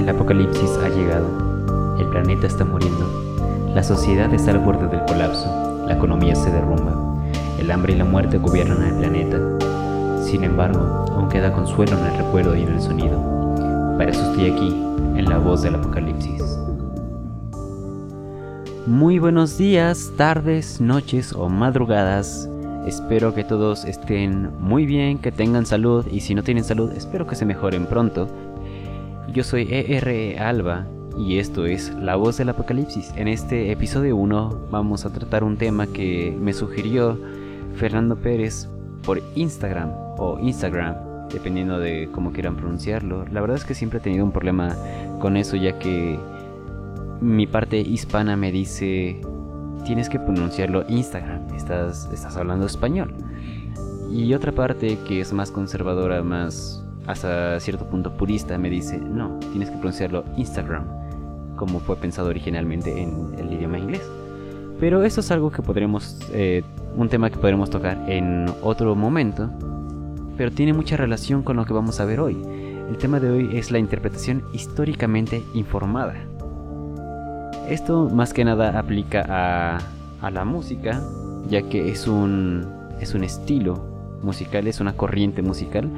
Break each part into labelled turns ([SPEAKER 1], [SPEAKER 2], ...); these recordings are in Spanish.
[SPEAKER 1] El apocalipsis ha llegado. El planeta está muriendo. La sociedad está al borde del colapso. La economía se derrumba. El hambre y la muerte gobiernan el planeta. Sin embargo, aún queda consuelo en el recuerdo y en el sonido. Para eso estoy aquí, en la voz del apocalipsis. Muy buenos días, tardes, noches o madrugadas. Espero que todos estén muy bien, que tengan salud y si no tienen salud, espero que se mejoren pronto. Yo soy ERE Alba y esto es La Voz del Apocalipsis. En este episodio 1 vamos a tratar un tema que me sugirió Fernando Pérez por Instagram o Instagram, dependiendo de cómo quieran pronunciarlo. La verdad es que siempre he tenido un problema con eso ya que mi parte hispana me dice tienes que pronunciarlo Instagram, estás, estás hablando español. Y otra parte que es más conservadora, más hasta cierto punto purista, me dice, no, tienes que pronunciarlo Instagram, como fue pensado originalmente en el idioma inglés. Pero eso es algo que podremos, eh, un tema que podremos tocar en otro momento, pero tiene mucha relación con lo que vamos a ver hoy. El tema de hoy es la interpretación históricamente informada. Esto más que nada aplica a, a la música, ya que es un, es un estilo musical, es una corriente musical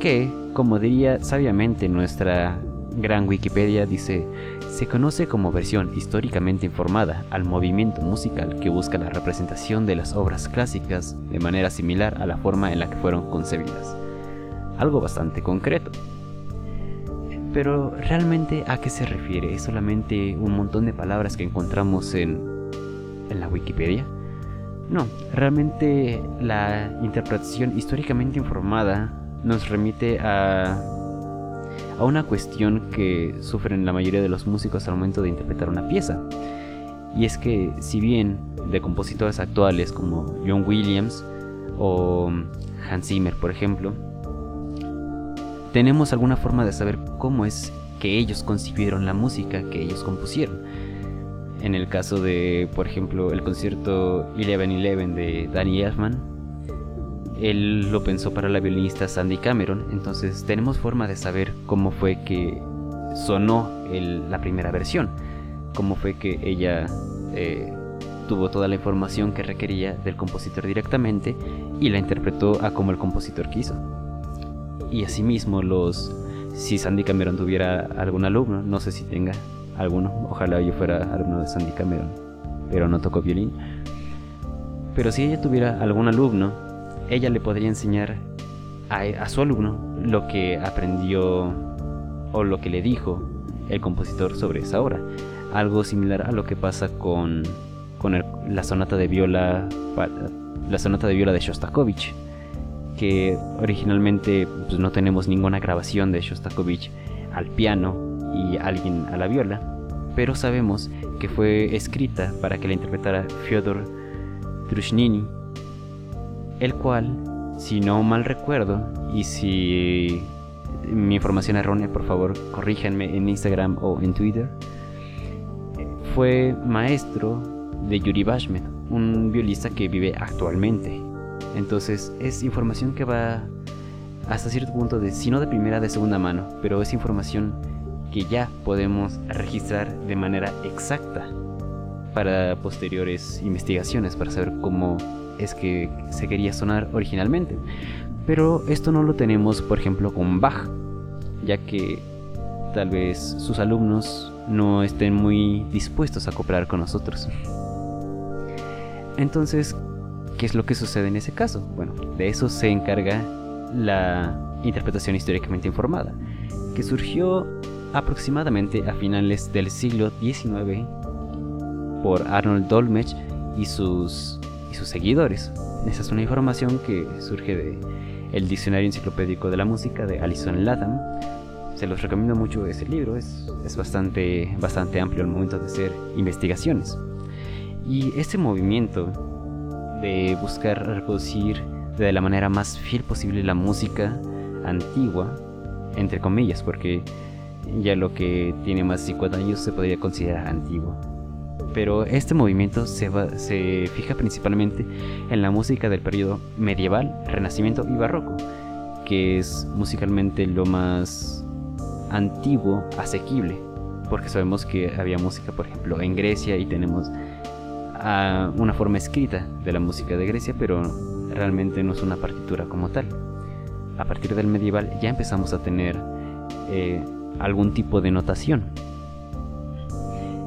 [SPEAKER 1] que, como diría sabiamente nuestra gran Wikipedia, dice, se conoce como versión históricamente informada al movimiento musical que busca la representación de las obras clásicas de manera similar a la forma en la que fueron concebidas. Algo bastante concreto. Pero realmente a qué se refiere? ¿Es solamente un montón de palabras que encontramos en, en la Wikipedia? No, realmente la interpretación históricamente informada nos remite a, a una cuestión que sufren la mayoría de los músicos al momento de interpretar una pieza. Y es que si bien de compositores actuales como John Williams o Hans Zimmer, por ejemplo, tenemos alguna forma de saber cómo es que ellos concibieron la música que ellos compusieron. En el caso de, por ejemplo, el concierto Eleven Eleven de Danny Elfman, él lo pensó para la violinista Sandy Cameron, entonces tenemos forma de saber cómo fue que sonó la primera versión, cómo fue que ella eh, tuvo toda la información que requería del compositor directamente y la interpretó a como el compositor quiso. Y asimismo los si Sandy Cameron tuviera algún alumno, no sé si tenga alguno, ojalá yo fuera alumno de Sandy Cameron, pero no tocó violín. Pero si ella tuviera algún alumno, ella le podría enseñar a, su alumno lo que aprendió o lo que le dijo el compositor sobre esa obra. Algo similar a lo que pasa con, la sonata de viola la sonata de viola de Shostakovich que originalmente pues, no tenemos ninguna grabación de Shostakovich al piano y alguien a la viola, pero sabemos que fue escrita para que la interpretara Fyodor Drushnini, el cual, si no mal recuerdo, y si mi información errónea, por favor, corríjanme en Instagram o en Twitter, fue maestro de Yuri Bashmet, un violista que vive actualmente. Entonces es información que va hasta cierto punto de, si no de primera, de segunda mano, pero es información que ya podemos registrar de manera exacta para posteriores investigaciones, para saber cómo es que se quería sonar originalmente. Pero esto no lo tenemos, por ejemplo, con Bach, ya que tal vez sus alumnos no estén muy dispuestos a cooperar con nosotros. Entonces, ¿Qué es lo que sucede en ese caso? Bueno, de eso se encarga la interpretación históricamente informada, que surgió aproximadamente a finales del siglo XIX por Arnold Dolmetsch y sus, y sus seguidores. Esa es una información que surge de el Diccionario Enciclopédico de la Música de Alison Latham. Se los recomiendo mucho ese libro, es, es bastante, bastante amplio al momento de hacer investigaciones. Y este movimiento de buscar reproducir de la manera más fiel posible la música antigua, entre comillas, porque ya lo que tiene más de 50 años se podría considerar antiguo. Pero este movimiento se, fija principalmente en la música del periodo medieval, renacimiento y barroco, que es musicalmente lo más antiguo asequible, porque sabemos que había música, por ejemplo, en Grecia y tenemos uh, una forma escrita de la música de Grecia, pero realmente no es una partitura como tal. A partir del medieval ya empezamos a tener eh, algún tipo de notación.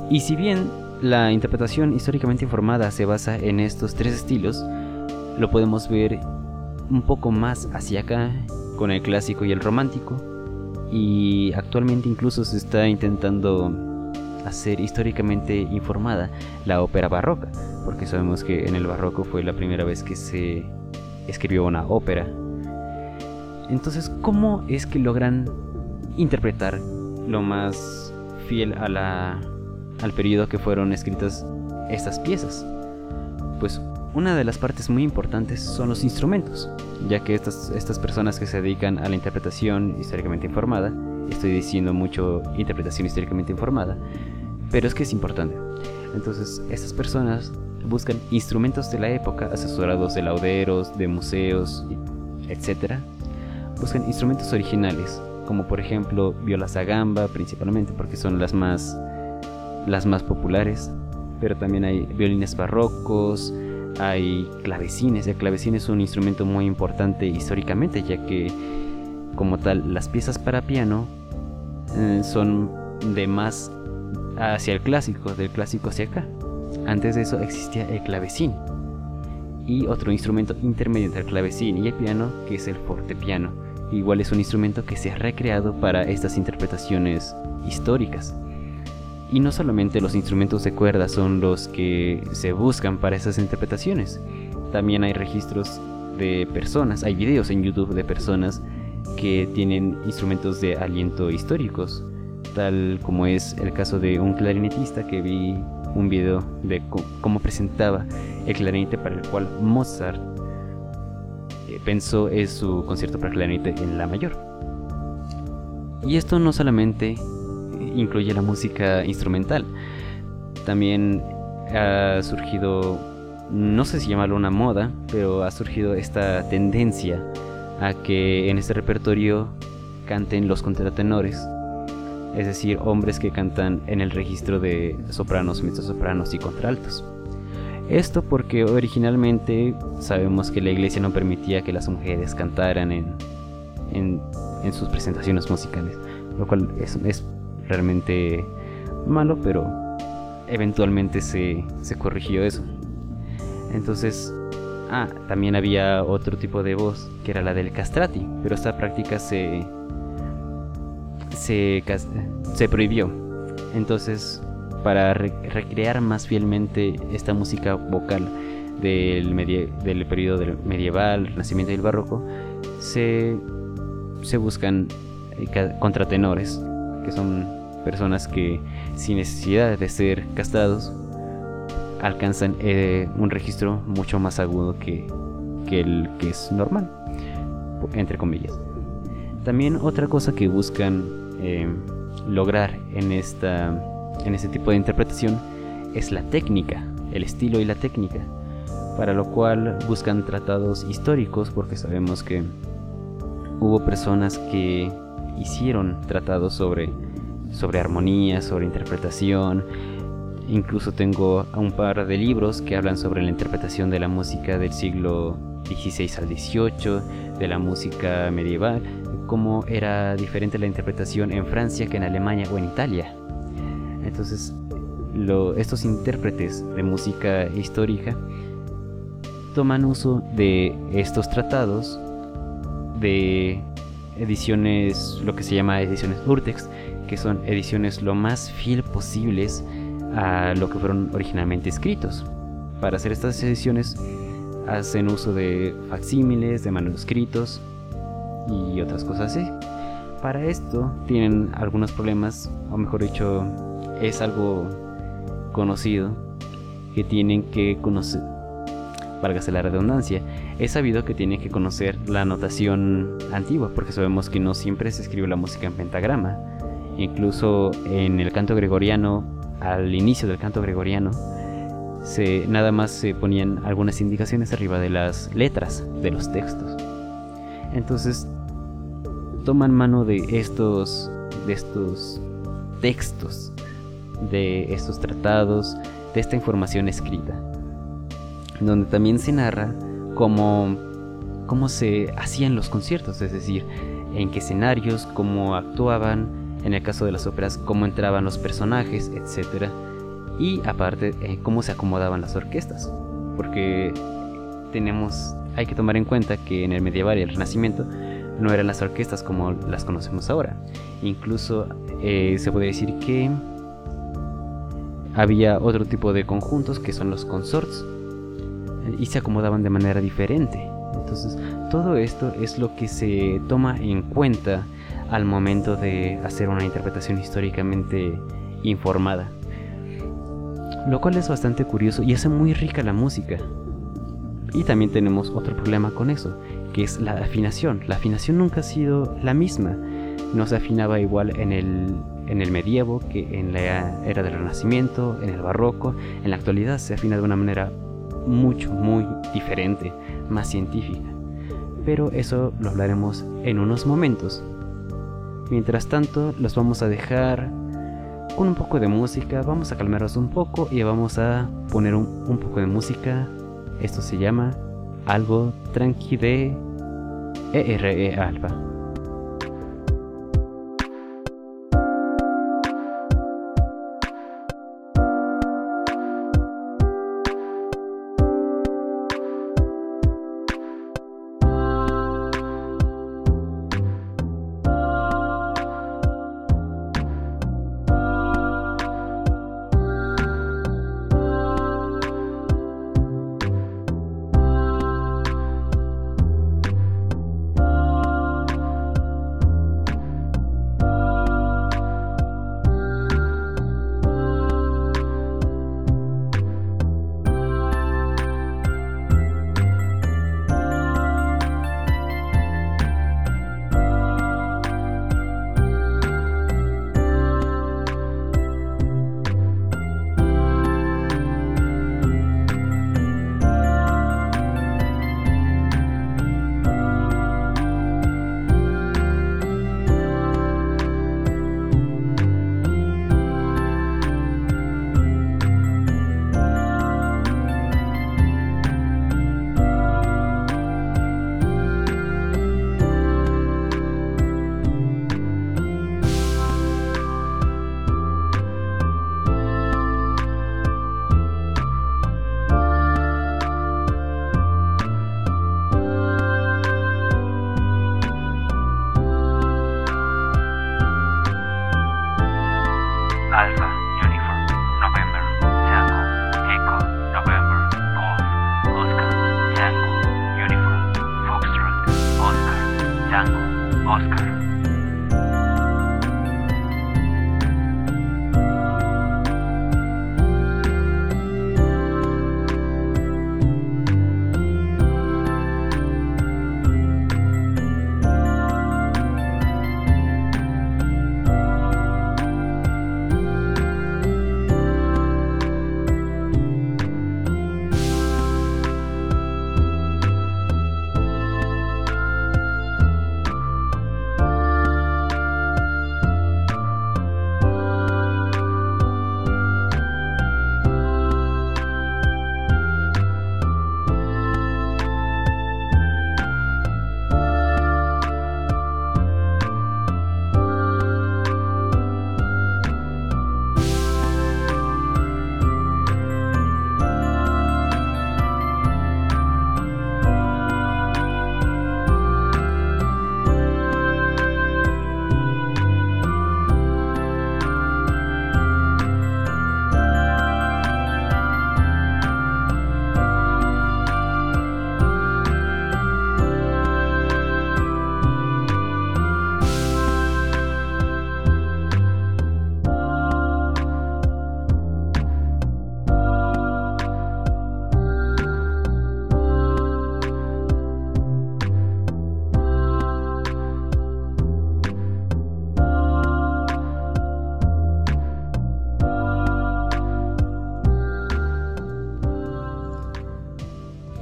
[SPEAKER 1] Y si bien la interpretación históricamente informada se basa en estos tres estilos, lo podemos ver un poco más hacia acá con el clásico y el romántico. Y actualmente incluso se está intentando hacer históricamente informada la ópera barroca, porque sabemos que en el barroco fue la primera vez que se escribió una ópera. Entonces, ¿cómo es que logran interpretar lo más fiel a la, al periodo que fueron escritas estas piezas? Pues una de las partes muy importantes son los instrumentos, ya que estas, estas personas que se dedican a la interpretación históricamente informada, estoy diciendo mucho interpretación históricamente informada, pero es que es importante. Entonces, estas personas buscan instrumentos de la época, asesorados de lauderos, de museos, etc. Buscan instrumentos originales, como por ejemplo violas a gamba, principalmente porque son las más, las más populares, pero también hay violines barrocos, hay clavecines. El clavecín es un instrumento muy importante históricamente, ya que como tal las piezas para piano eh, son de más hacia el clásico, del clásico hacia acá. Antes de eso existía el clavecín y otro instrumento intermedio entre el clavecín y el piano que es el fortepiano. Igual es un instrumento que se ha recreado para estas interpretaciones históricas. Y no solamente los instrumentos de cuerda son los que se buscan para esas interpretaciones, también hay registros de personas, hay videos en YouTube de personas que tienen instrumentos de aliento históricos, tal como es el caso de un clarinetista que vi un video de cómo presentaba el clarinete para el cual Mozart eh, pensó en su concierto para clarinete en la mayor. Y esto no solamente incluye la música instrumental. También ha surgido, no sé si llamarlo una moda, pero ha surgido esta tendencia a que en este repertorio canten los contratenores. Es decir, hombres que cantan en el registro de sopranos, mezzosopranos y contraltos. Esto porque originalmente sabemos que la iglesia no permitía que las mujeres cantaran en, en, sus presentaciones musicales, lo cual es, es realmente malo, pero eventualmente se, se corrigió eso. Entonces, ah, también había otro tipo de voz, que era la del castrati, pero esta práctica se, se, se prohibió. Entonces, para recrear más fielmente esta música vocal del, del periodo del medieval, renacimiento y el barroco, se, se buscan eh, contratenores que son personas que sin necesidad de ser castrados alcanzan eh, un registro mucho más agudo que, el que es normal, entre comillas. También otra cosa que buscan eh, lograr en, esta, en este tipo de interpretación es la técnica, el estilo y la técnica, para lo cual buscan tratados históricos porque sabemos que hubo personas que hicieron tratados sobre, sobre armonía, sobre interpretación. Incluso tengo un par de libros que hablan sobre la interpretación de la música del siglo XVI al XVIII, de la música medieval, cómo era diferente la interpretación en Francia que en Alemania o en Italia. Entonces, estos intérpretes de música histórica toman uso de estos tratados de ediciones, lo que se llama ediciones Urtex, que son ediciones lo más fiel posibles a lo que fueron originalmente escritos. Para hacer estas ediciones hacen uso de facsímiles, de manuscritos y otras cosas así. Para esto tienen algunos problemas, o mejor dicho, es algo conocido que tienen que conocer, válgase la redundancia, es sabido que tiene que conocer la notación antigua, porque sabemos que no siempre se escribe la música en pentagrama. Incluso en el canto gregoriano, al inicio del canto gregoriano, se, nada más se ponían algunas indicaciones arriba de las letras de los textos. Entonces, toman mano de estos de estos textos, de estos tratados, de esta información escrita, donde también se narra cómo, cómo se hacían los conciertos, es decir, en qué escenarios, cómo actuaban, en el caso de las óperas, cómo entraban los personajes, etc. Y aparte, eh, cómo se acomodaban las orquestas, porque tenemos, hay que tomar en cuenta que en el medieval y el renacimiento no eran las orquestas como las conocemos ahora. Incluso eh, se puede decir que había otro tipo de conjuntos que son los consorts y se acomodaban de manera diferente. Entonces, todo esto es lo que se toma en cuenta al momento de hacer una interpretación históricamente informada. Lo cual es bastante curioso y hace muy rica la música. Y también tenemos otro problema con eso, que es la afinación. La afinación nunca ha sido la misma. No se afinaba igual en el, en el medievo que en la era del Renacimiento, en el Barroco. En la actualidad se afina de una manera mucho, muy diferente, más científica. Pero eso lo hablaremos en unos momentos. Mientras tanto, los vamos a dejar con un poco de música. Vamos a calmarnos un poco y vamos a poner un, un poco de música. Esto se llama algo tranqui de ERE Alba.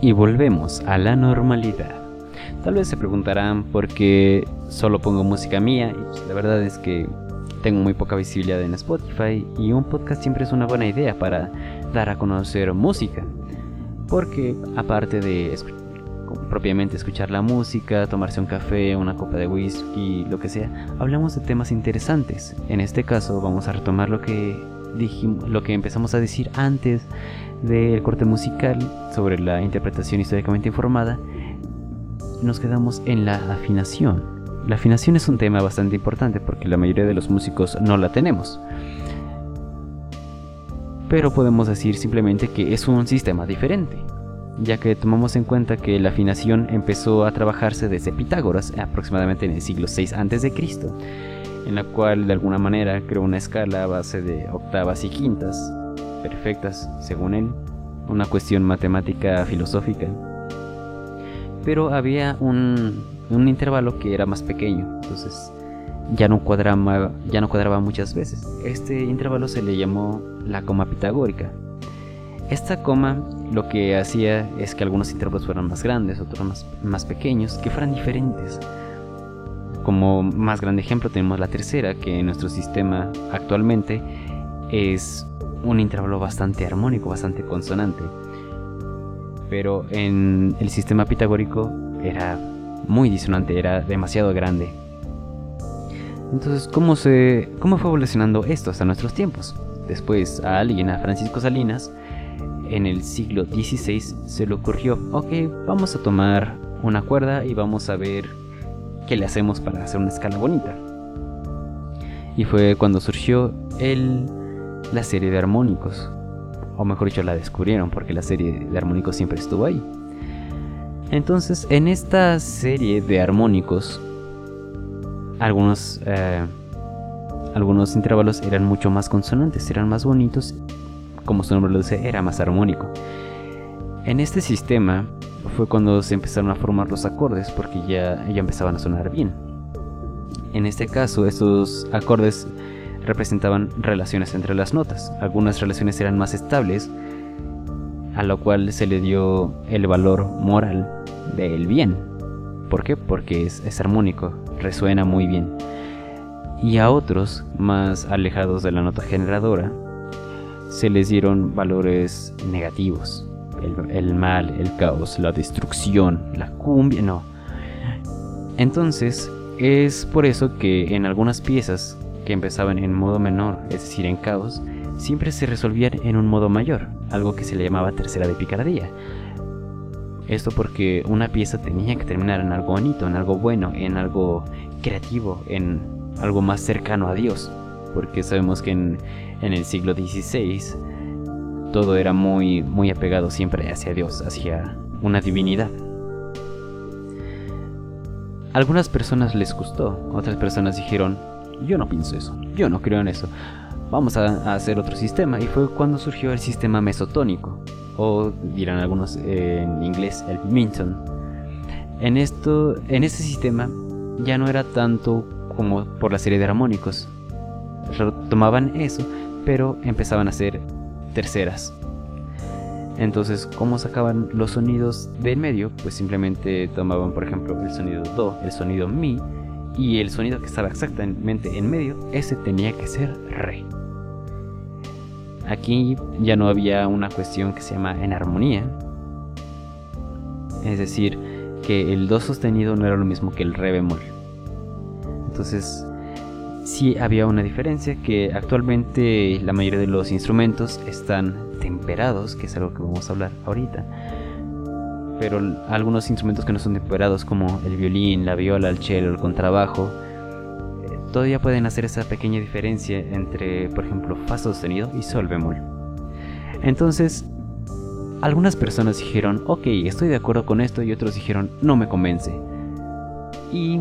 [SPEAKER 1] Y volvemos a la normalidad. Tal vez se preguntarán por qué solo pongo música mía y la verdad es que tengo muy poca visibilidad en Spotify y un podcast siempre es una buena idea para dar a conocer música. Porque aparte de propiamente escuchar la música, tomarse un café, una copa de whisky, lo que sea, hablamos de temas interesantes. En este caso vamos a retomar lo que dijimos, lo que empezamos a decir antes del corte musical sobre la interpretación históricamente informada nos quedamos en la afinación. La afinación es un tema bastante importante porque la mayoría de los músicos no la tenemos. Pero podemos decir simplemente que es un sistema diferente, ya que tomamos en cuenta que la afinación empezó a trabajarse desde Pitágoras aproximadamente en el siglo VI a.C., en la cual de alguna manera creó una escala a base de octavas y quintas, perfectas según él, una cuestión matemática filosófica pero había un, intervalo que era más pequeño, entonces ya no, cuadraba, ya no cuadraba muchas veces. Este intervalo se le llamó la coma pitagórica. Esta coma lo que hacía es que algunos intervalos fueran más grandes, otros más, más pequeños, que fueran diferentes. Como más grande ejemplo tenemos la tercera, que en nuestro sistema actualmente es un intervalo bastante armónico, bastante consonante pero en el sistema pitagórico era muy disonante, era demasiado grande. Entonces, ¿cómo, se, ¿cómo fue evolucionando esto hasta nuestros tiempos? Después a alguien, a Francisco Salinas, en el siglo XVI se le ocurrió, ok, vamos a tomar una cuerda y vamos a ver qué le hacemos para hacer una escala bonita. Y fue cuando surgió el, la serie de armónicos, o mejor dicho la descubrieron porque la serie de armónicos siempre estuvo ahí. Entonces en esta serie de armónicos algunos eh, algunos intervalos eran mucho más consonantes, eran más bonitos, como su nombre lo dice, era más armónico. En este sistema fue cuando se empezaron a formar los acordes porque ya, ya empezaban a sonar bien. En este caso, estos acordes representaban relaciones entre las notas. Algunas relaciones eran más estables, a lo cual se le dio el valor moral del bien. ¿Por qué? Porque es, armónico, resuena muy bien. Y a otros, más alejados de la nota generadora, se les dieron valores negativos. El, mal, el caos, la destrucción, la cumbia, no. Entonces, es por eso que en algunas piezas que empezaban en modo menor, es decir, en caos, siempre se resolvían en un modo mayor, algo que se le llamaba tercera de picardía. Esto porque una pieza tenía que terminar en algo bonito, en algo bueno, en algo creativo, en algo más cercano a Dios. Porque sabemos que en, en el siglo XVI todo era muy, muy apegado siempre hacia Dios, hacia una divinidad. algunas personas les gustó, otras personas dijeron, yo no pienso eso, yo no creo en eso. Vamos a, hacer otro sistema y fue cuando surgió el sistema mesotónico, o dirán algunos en inglés el Minton. En, esto, en este sistema ya no era tanto como por la serie de armónicos. Tomaban eso, pero empezaban a hacer terceras. Entonces, ¿cómo sacaban los sonidos del medio? Pues simplemente tomaban, por ejemplo, el sonido Do, el sonido Mi, y el sonido que estaba exactamente en medio, ese tenía que ser re. Aquí ya no había una cuestión que se llama en armonía. Es decir, que el do sostenido no era lo mismo que el re bemol. Entonces, sí había una diferencia que actualmente la mayoría de los instrumentos están temperados, que es algo que vamos a hablar ahorita pero algunos instrumentos que no son temperados como el violín, la viola, el cello, el contrabajo, eh, todavía pueden hacer esa pequeña diferencia entre, por ejemplo, fa sostenido y sol bemol. Entonces, algunas personas dijeron, ok, estoy de acuerdo con esto, y otros dijeron, no me convence. Y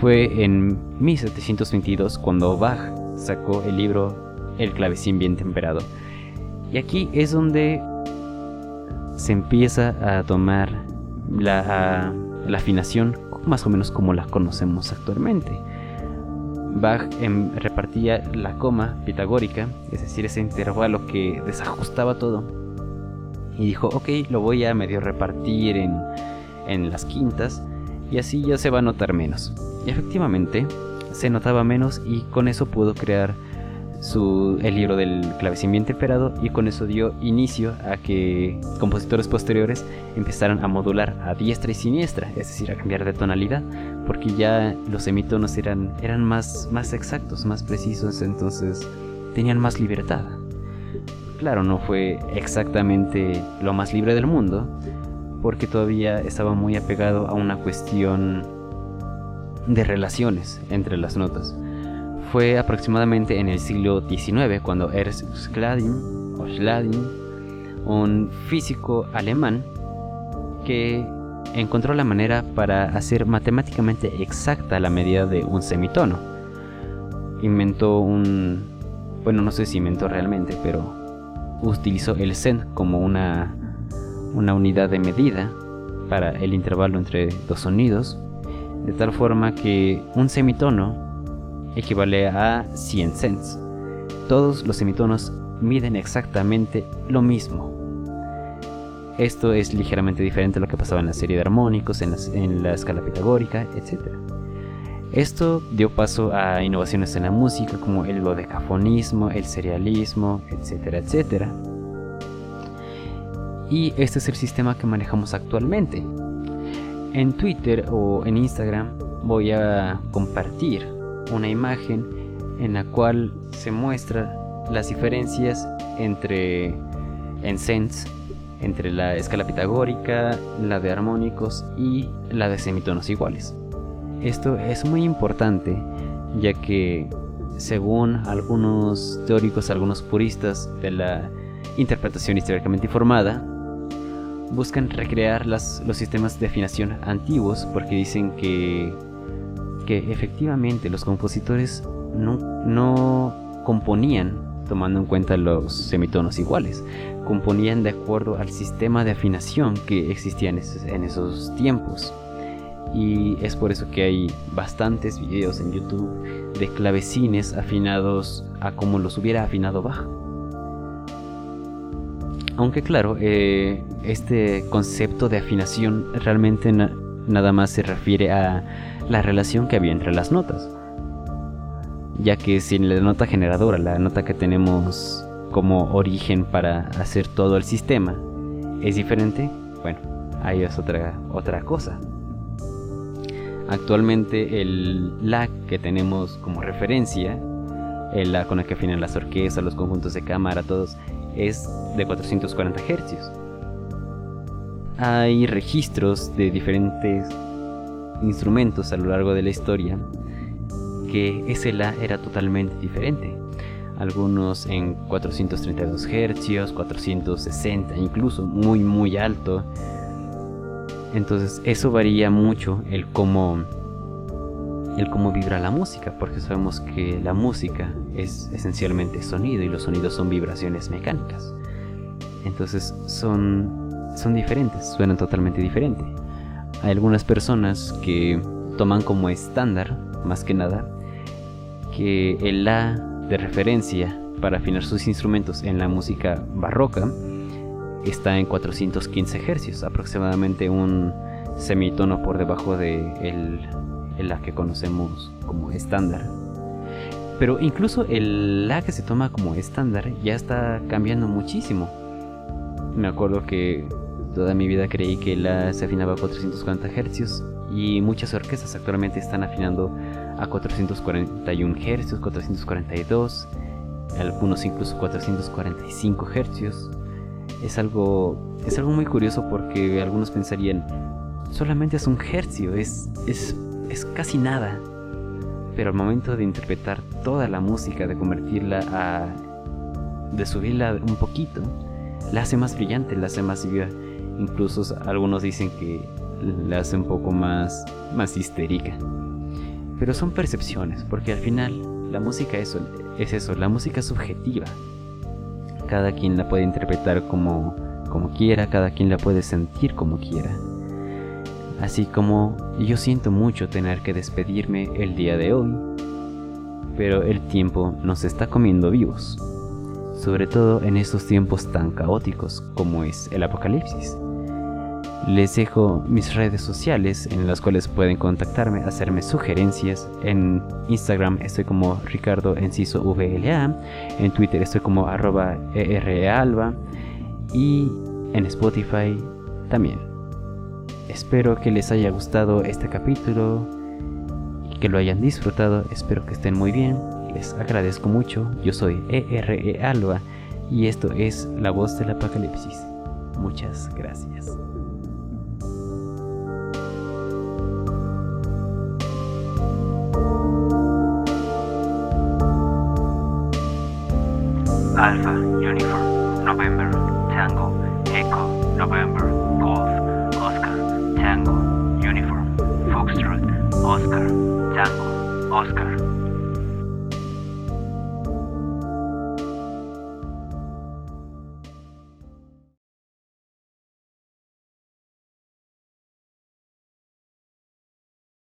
[SPEAKER 1] fue en 1722 cuando Bach sacó el libro El clavecín bien temperado. Y aquí es donde se empieza a tomar la, afinación más o menos como la conocemos actualmente. Bach em, repartía la coma pitagórica, es decir, ese intervalo que desajustaba todo, y dijo, ok, lo voy a medio repartir en, en las quintas, y así ya se va a notar menos. Y efectivamente, se notaba menos y con eso pudo crear su, el libro del clavecín temperado y con eso dio inicio a que compositores posteriores empezaran a modular a diestra y siniestra, es decir, a cambiar de tonalidad, porque ya los semitonos eran, eran más, más exactos, más precisos, entonces tenían más libertad. Claro, no fue exactamente lo más libre del mundo, porque todavía estaba muy apegado a una cuestión de relaciones entre las notas. Fue aproximadamente en el siglo XIX cuando Ernst Schlading, o un físico alemán, que encontró la manera para hacer matemáticamente exacta la medida de un semitono. Inventó un... bueno, no sé si inventó realmente, pero utilizó el Cent como una una unidad de medida para el intervalo entre dos sonidos, de tal forma que un semitono equivale a 100 cents. Todos los semitonos miden exactamente lo mismo. Esto es ligeramente diferente a lo que pasaba en la serie de armónicos, en, la escala pitagórica, etc. Esto dio paso a innovaciones en la música como el dodecafonismo, el serialismo, etcétera, etcétera y este es el sistema que manejamos actualmente. En Twitter o en Instagram voy a compartir una imagen en la cual se muestra las diferencias entre en sense entre la escala pitagórica, la de armónicos y la de semitonos iguales. Esto es muy importante ya que según algunos teóricos, algunos puristas de la interpretación históricamente informada, buscan recrear los sistemas de afinación antiguos porque dicen que, que efectivamente los compositores no, componían tomando en cuenta los semitonos iguales, componían de acuerdo al sistema de afinación que existía en esos, en esos tiempos. Y es por eso que hay bastantes videos en YouTube de clavecines afinados a como los hubiera afinado Bach. Aunque claro, eh, este concepto de afinación realmente nada más se refiere a la relación que había entre las notas. Ya que si la nota generadora, la nota que tenemos como origen para hacer todo el sistema, es diferente, bueno, ahí es otra, otra cosa. Actualmente el La que tenemos como referencia, el La con el que afinan las orquestas, los conjuntos de cámara, todos, es de 440 Hz. Hay registros de diferentes instrumentos a lo largo de la historia que ese La era totalmente diferente. Algunos en 432 Hz, 460, incluso muy muy alto. Entonces eso varía mucho el cómo el cómo vibra la música, porque sabemos que la música es esencialmente sonido y los sonidos son vibraciones mecánicas. Entonces son, son diferentes, suenan totalmente diferente. Hay algunas personas que toman como estándar, más que nada, que el La de referencia para afinar sus instrumentos en la música barroca está en 415 Hz, aproximadamente un semitono por debajo de el la que conocemos como estándar. Pero incluso el La que se toma como estándar ya está cambiando muchísimo. Me acuerdo que toda mi vida creí que La se afinaba a 440 Hz y muchas orquestas actualmente están afinando a 441 Hz, 442, algunos incluso 445 Hz. Es algo, es algo muy curioso porque algunos pensarían, solamente es un hercio, es, es es casi nada. Pero al momento de interpretar toda la música, de convertirla a... de subirla un poquito, la hace más brillante, la hace más viva. Incluso algunos dicen que la hace un poco más, más histérica. Pero son percepciones, porque al final la música es, es eso, la música es subjetiva. Cada quien la puede interpretar como, como quiera, cada quien la puede sentir como quiera. Así como yo siento mucho tener que despedirme el día de hoy, pero el tiempo nos está comiendo vivos, sobre todo en estos tiempos tan caóticos como es el apocalipsis. Les dejo mis redes sociales en las cuales pueden contactarme, hacerme sugerencias. En Instagram estoy como Ricardo Enciso VLA. En Twitter estoy como arroba EREALBA. Y en Spotify también. Espero que les haya gustado este capítulo y que lo hayan disfrutado. Espero que estén muy bien. Les agradezco mucho. Yo soy ERE Alba y esto es La Voz del Apocalipsis. Muchas gracias.
[SPEAKER 2] Alpha Uniform November Tango Echo November Golf Oscar Tango Uniform Foxtrot Oscar Tango Oscar